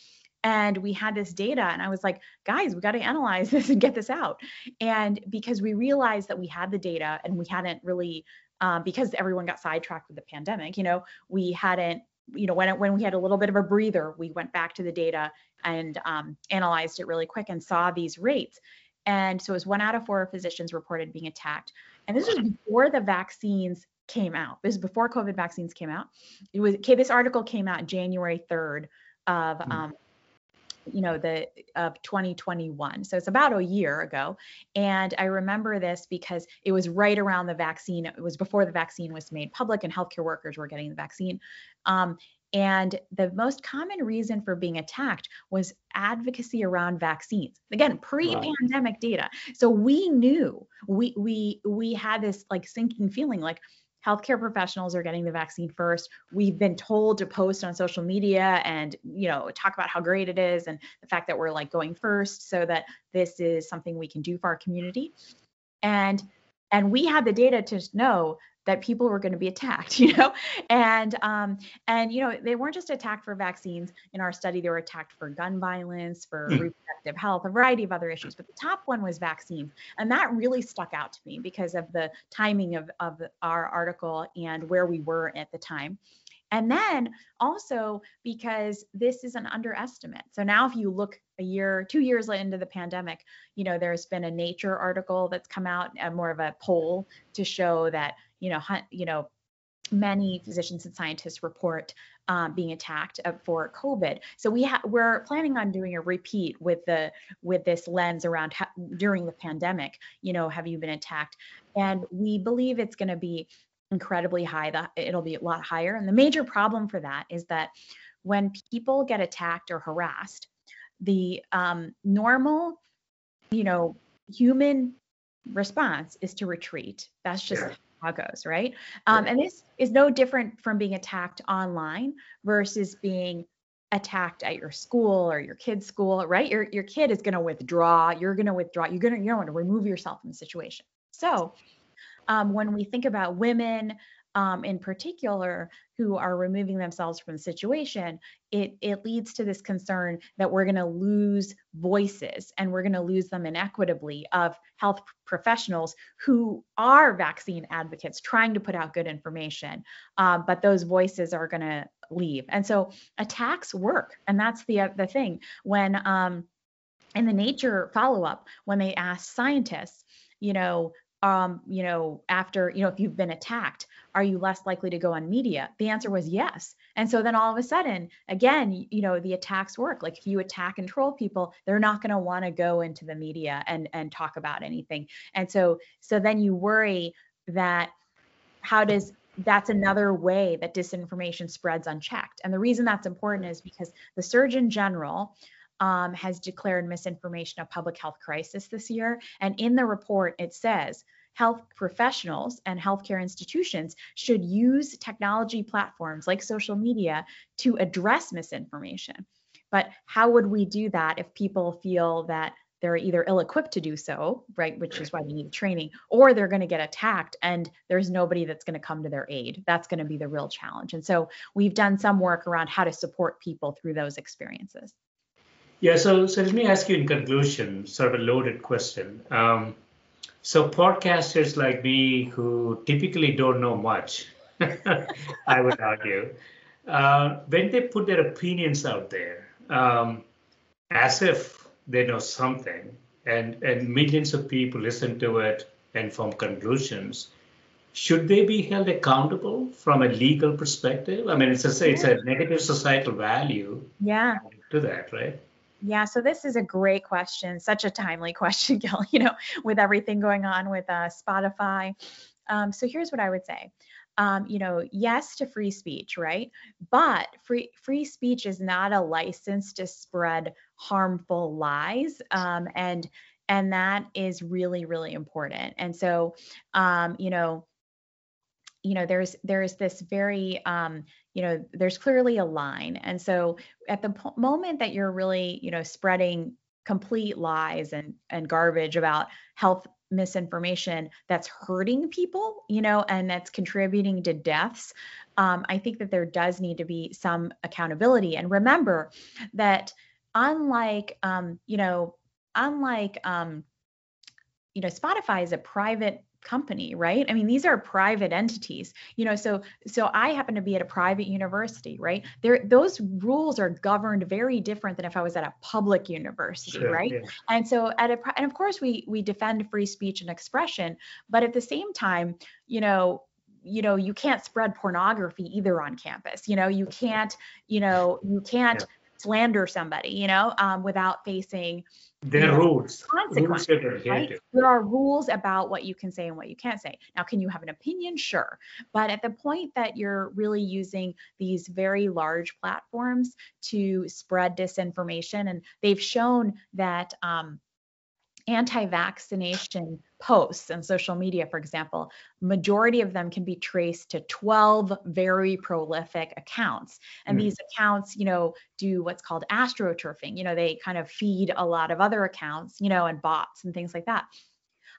and we had this data and i was like guys we got to analyze this and get this out and because we realized that we had the data and we hadn't really um, because everyone got sidetracked with the pandemic you know we hadn't you know when when we had a little bit of a breather we went back to the data and um, analyzed it really quick and saw these rates. And so it was one out of four physicians reported being attacked. And this was before the vaccines came out. This is before covid vaccines came out. It was okay this article came out january 3rd of mm. um, you know the of 2021 so it's about a year ago and i remember this because it was right around the vaccine it was before the vaccine was made public and healthcare workers were getting the vaccine um, and the most common reason for being attacked was advocacy around vaccines. Again, pre-pandemic right. data. So we knew we we we had this like sinking feeling like healthcare professionals are getting the vaccine first. We've been told to post on social media and, you know, talk about how great it is and the fact that we're like going first so that this is something we can do for our community. And and we had the data to know that people were going to be attacked you know? And um and you know they weren't just attacked for vaccines. In our study they were attacked for gun violence for mm. reproductive health a variety of other issues. But the top one was vaccines. And that really stuck out to me because of the timing of of our article and where we were at the time. And then also because this is an underestimate. So now, if you look a year, two years into the pandemic, you know, there's been a Nature article that's come out, uh, more of a poll to show that you know, you know, many physicians and scientists report um, being attacked uh, for COVID. So we ha- we're planning on doing a repeat with the with this lens around ha- during the pandemic. You know, have you been attacked? And we believe it's going to be incredibly high. That it'll be a lot higher. And the major problem for that is that when people get attacked or harassed, the um, normal, you know, human response is to retreat. That's just yeah how goes, right? Um, and this is no different from being attacked online versus being attacked at your school or your kid's school, right? Your your kid is going to withdraw. You're going to withdraw. You're going to you want to remove yourself from the situation. So, um, when we think about women um, in particular who are removing themselves from the situation, it, it leads to this concern that we're going to lose voices and we're going to lose them inequitably of health professionals who are vaccine advocates trying to put out good information, um, but those voices are going to leave. And so attacks work, and that's the the thing when um, in the Nature follow up when they asked scientists, you know, um, you know, after, you know, if you've been attacked, are you less likely to go on media? The answer was yes. And so then all of a sudden, again, you know, the attacks work. Like if you attack and troll people, they're not going to want to go into the media and and talk about anything. And so so then you worry that how does that's another way that disinformation spreads unchecked. And the reason that's important is because the Surgeon General um, has declared misinformation a public health crisis this year. And in the report, it says health professionals and healthcare institutions should use technology platforms like social media to address misinformation. But how would we do that if people feel that they're either ill equipped to do so, right, which is why they need training, or they're going to get attacked and there's nobody that's going to come to their aid. That's going to be the real challenge. And so we've done some work around how to support people through those experiences.
Yeah, so so let me ask you in conclusion, sort of a loaded question. Um, so podcasters like me who typically don't know much, I would argue, uh, when they put their opinions out there, um, as if they know something, and and millions of people listen to it and form conclusions, should they be held accountable from a legal perspective? I mean, it's a it's a negative societal value.
Yeah.
To that, right?
Yeah, so this is a great question, such a timely question, Gil, you know, with everything going on with uh, Spotify. Um, so here's what I would say. Um, you know, yes to free speech, right? But free free speech is not a license to spread harmful lies, um, and and that is really really important. And so, um, you know, you know there's there's this very um, you know there's clearly a line. And so at the po- moment that you're really you know spreading complete lies and and garbage about health misinformation that's hurting people you know and that's contributing to deaths um, i think that there does need to be some accountability. And remember that unlike um, you know, unlike um, you know, Spotify is a private company right? I mean these are private entities you know so so i happen to be at a private university right? There those rules are governed very different than if i was at a public university sure, right? yeah. and so at a and of course we we defend free speech and expression but at the same time you know you know you can't spread pornography either on campus you know? You can't you know you can't yeah. Slander somebody you know um, without facing
there are rules.
Rules right? There are rules about what you can say and what you can't say. Now, can you have an opinion? Sure. But at the point that you're really using these very large platforms to spread disinformation, and they've shown that um, anti-vaccination posts and social media for example majority of them can be traced to 12 very prolific accounts and mm. these accounts you know do what's called astroturfing you know they kind of feed a lot of other accounts you know and bots and things like that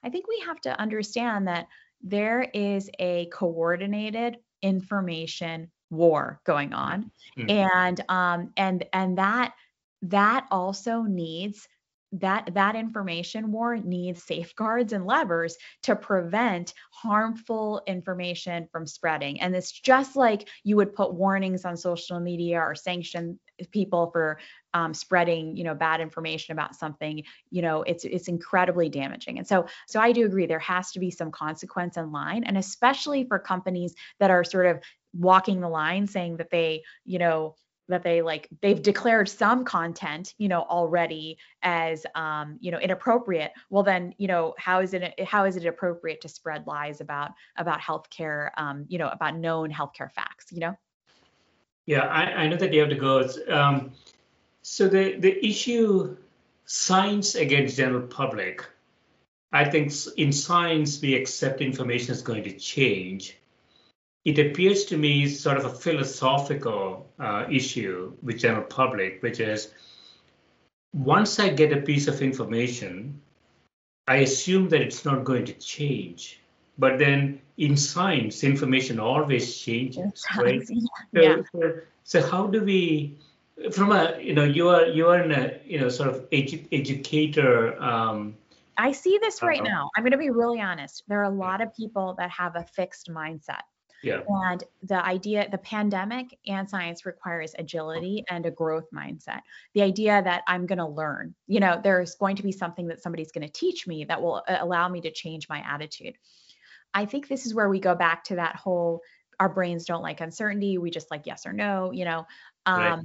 i think we have to understand that there is a coordinated information war going on mm. and um and and that that also needs that that information war needs safeguards and levers to prevent harmful information from spreading. And it's just like you would put warnings on social media or sanction people for um, spreading you know bad information about something you know it's it's incredibly damaging. And so so i do agree there has to be some consequence in line and especially for companies that are sort of walking the line saying that they you know that they like they've declared some content you know already as um you know inappropriate. Well then you know how is it how is it appropriate to spread lies about about healthcare um you know about known healthcare facts you know?
Yeah i, I know that you have to go. Um so the the issue science against general public i think in science we accept information is going to change it appears to me sort of a philosophical uh, issue with general public, which is once I get a piece of information, I assume that it's not going to change. But then in science, information always changes, right?
yeah.
So, so, so, how do we, from a, you know, you are you are in a, you know, sort of edu- educator. Um,
I see this right uh, now. I'm going to be really honest. There are a lot of people that have a fixed mindset
yeah.
And the idea, the pandemic and science requires agility and a growth mindset. The idea that I'm going to learn, you know, there's going to be something that somebody's going to teach me that will uh, allow me to change my attitude. I think this is where we go back to that whole our brains don't like uncertainty. We just like yes or no, you know. Um, right.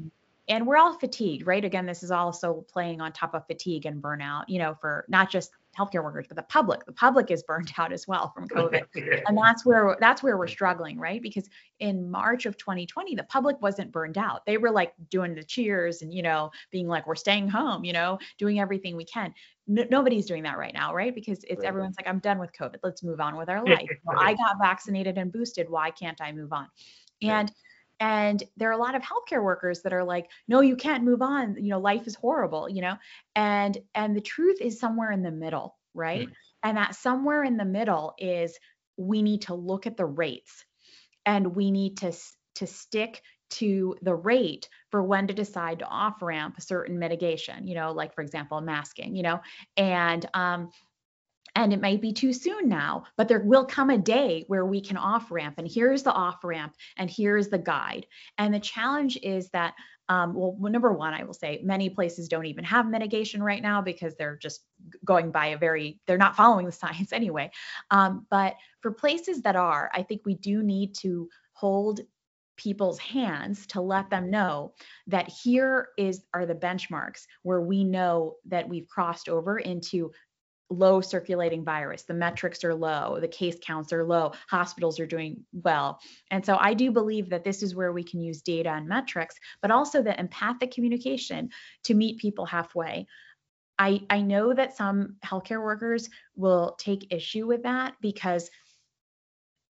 And we're all fatigued, right? Again, this is also playing on top of fatigue and burnout, you know, for not just healthcare workers, but the public. The public is burned out as well from COVID, and that's where that's where we're struggling, right? Because in March of 2020, the public wasn't burned out. They were like doing the cheers and you know being like, we're staying home, you know, doing everything we can. nobody's doing that right now, right? Because it's right. everyone's like, I'm done with COVID. Let's move on with our life. well, I got vaccinated and boosted. Why can't I move on? And and there are a lot of healthcare workers that are like no you can't move on. You know life is horrible you know? And and the truth is somewhere in the middle right? Mm-hmm. and that somewhere in the middle is we need to look at the rates and we need to to stick to the rate for when to decide to off ramp a certain mitigation you know like for example masking you know? And um and it might be too soon now, but there will come a day where we can off ramp. And here's the off ramp, and here's the guide. And the challenge is that, um, well, number one, I will say many places don't even have mitigation right now because they're just going by a very, they're not following the science anyway. Um, but for places that are, I think we do need to hold people's hands to let them know that here is are the benchmarks where we know that we've crossed over into low circulating virus. The metrics are low, the case counts are low, hospitals are doing well. And so I do believe that this is where we can use data and metrics, but also the empathic communication to meet people halfway. I, I know that some healthcare workers will take issue with that because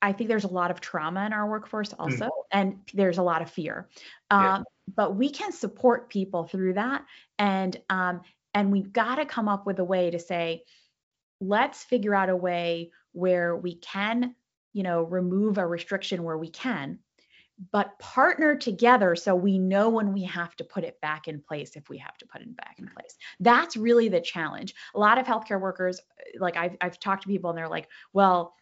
I think there's a lot of trauma in our workforce hmm. also, mm. and there's a lot of fear. Um, yeah. But we can support people through that, and um, and we've got to come up with a way to say, let's figure out a way where we can, you know, remove a restriction where we can, but partner together so we know when we have to put it back in place if we have to put it back in mm. place. That's really the challenge. A lot of healthcare workers, like I've, I've talked to people and they're like, well,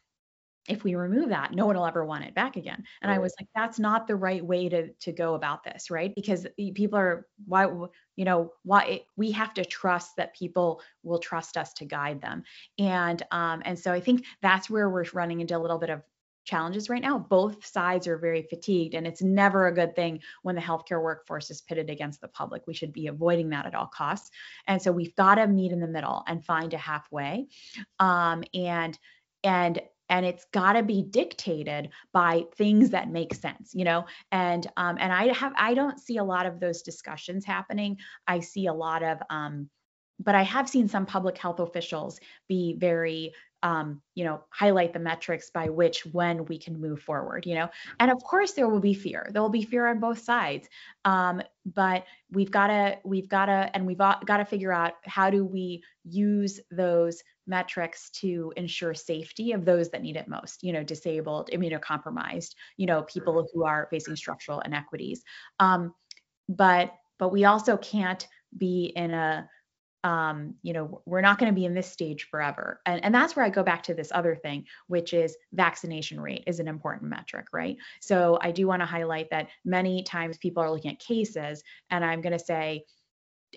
if we remove that, no one will ever want it back again. And right. I was like, that's not the right way to to go about this, right? Because people are why you know why we have to trust that people will trust us to guide them, and um and so I think that's where we're running into a little bit of challenges right now. Both sides are very fatigued, and it's never a good thing when the healthcare workforce is pitted against the public. We should be avoiding that at all costs. And so we've got to meet in the middle and find a halfway. Um, and and and it's got to be dictated by things that make sense you know and um, and i have i don't see a lot of those discussions happening i see a lot of um, but i have seen some public health officials be very um, you know, highlight the metrics by which when we can move forward, you know. And of course there will be fear. There will be fear on both sides. Um, but we've got to we've got to and we've got to figure out how do we use those metrics to ensure safety of those that need it most, you know, disabled, immunocompromised, you know, people who are facing structural inequities. Um, but but we also can't be in a um, you know, we're not going to be in this stage forever. And, and that's where I go back to this other thing, which is vaccination rate is an important metric, right? So I do want to highlight that many times people are looking at cases, and I'm going to say,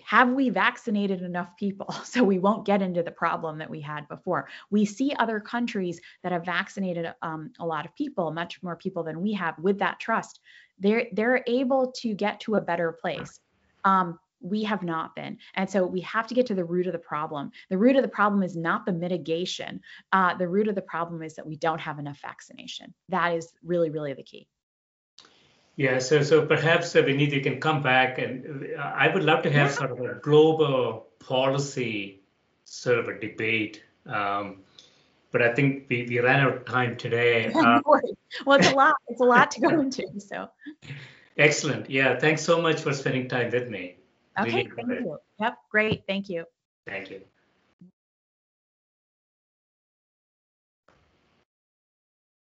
have we vaccinated enough people so we won't get into the problem that we had before? We see other countries that have vaccinated um, a lot of people, much more people than we have, with that trust. They're they're able to get to a better place. Um, we have not been. And so we have to get to the root of the problem. The root of the problem is not the mitigation. Uh, the root of the problem is that we don't have enough vaccination. That is really, really the key.
Yeah, so so perhaps uh, Vineet, you can come back, and uh, I would love to have sort of a global policy sort of a debate. Um, but I think we, we ran out of time today.
Uh, well, it's a lot. It's a lot to go into. So.
Excellent. Yeah. Thanks so much for spending time with me.
Okay, thank you. Yep, great. Thank you.
Thank you.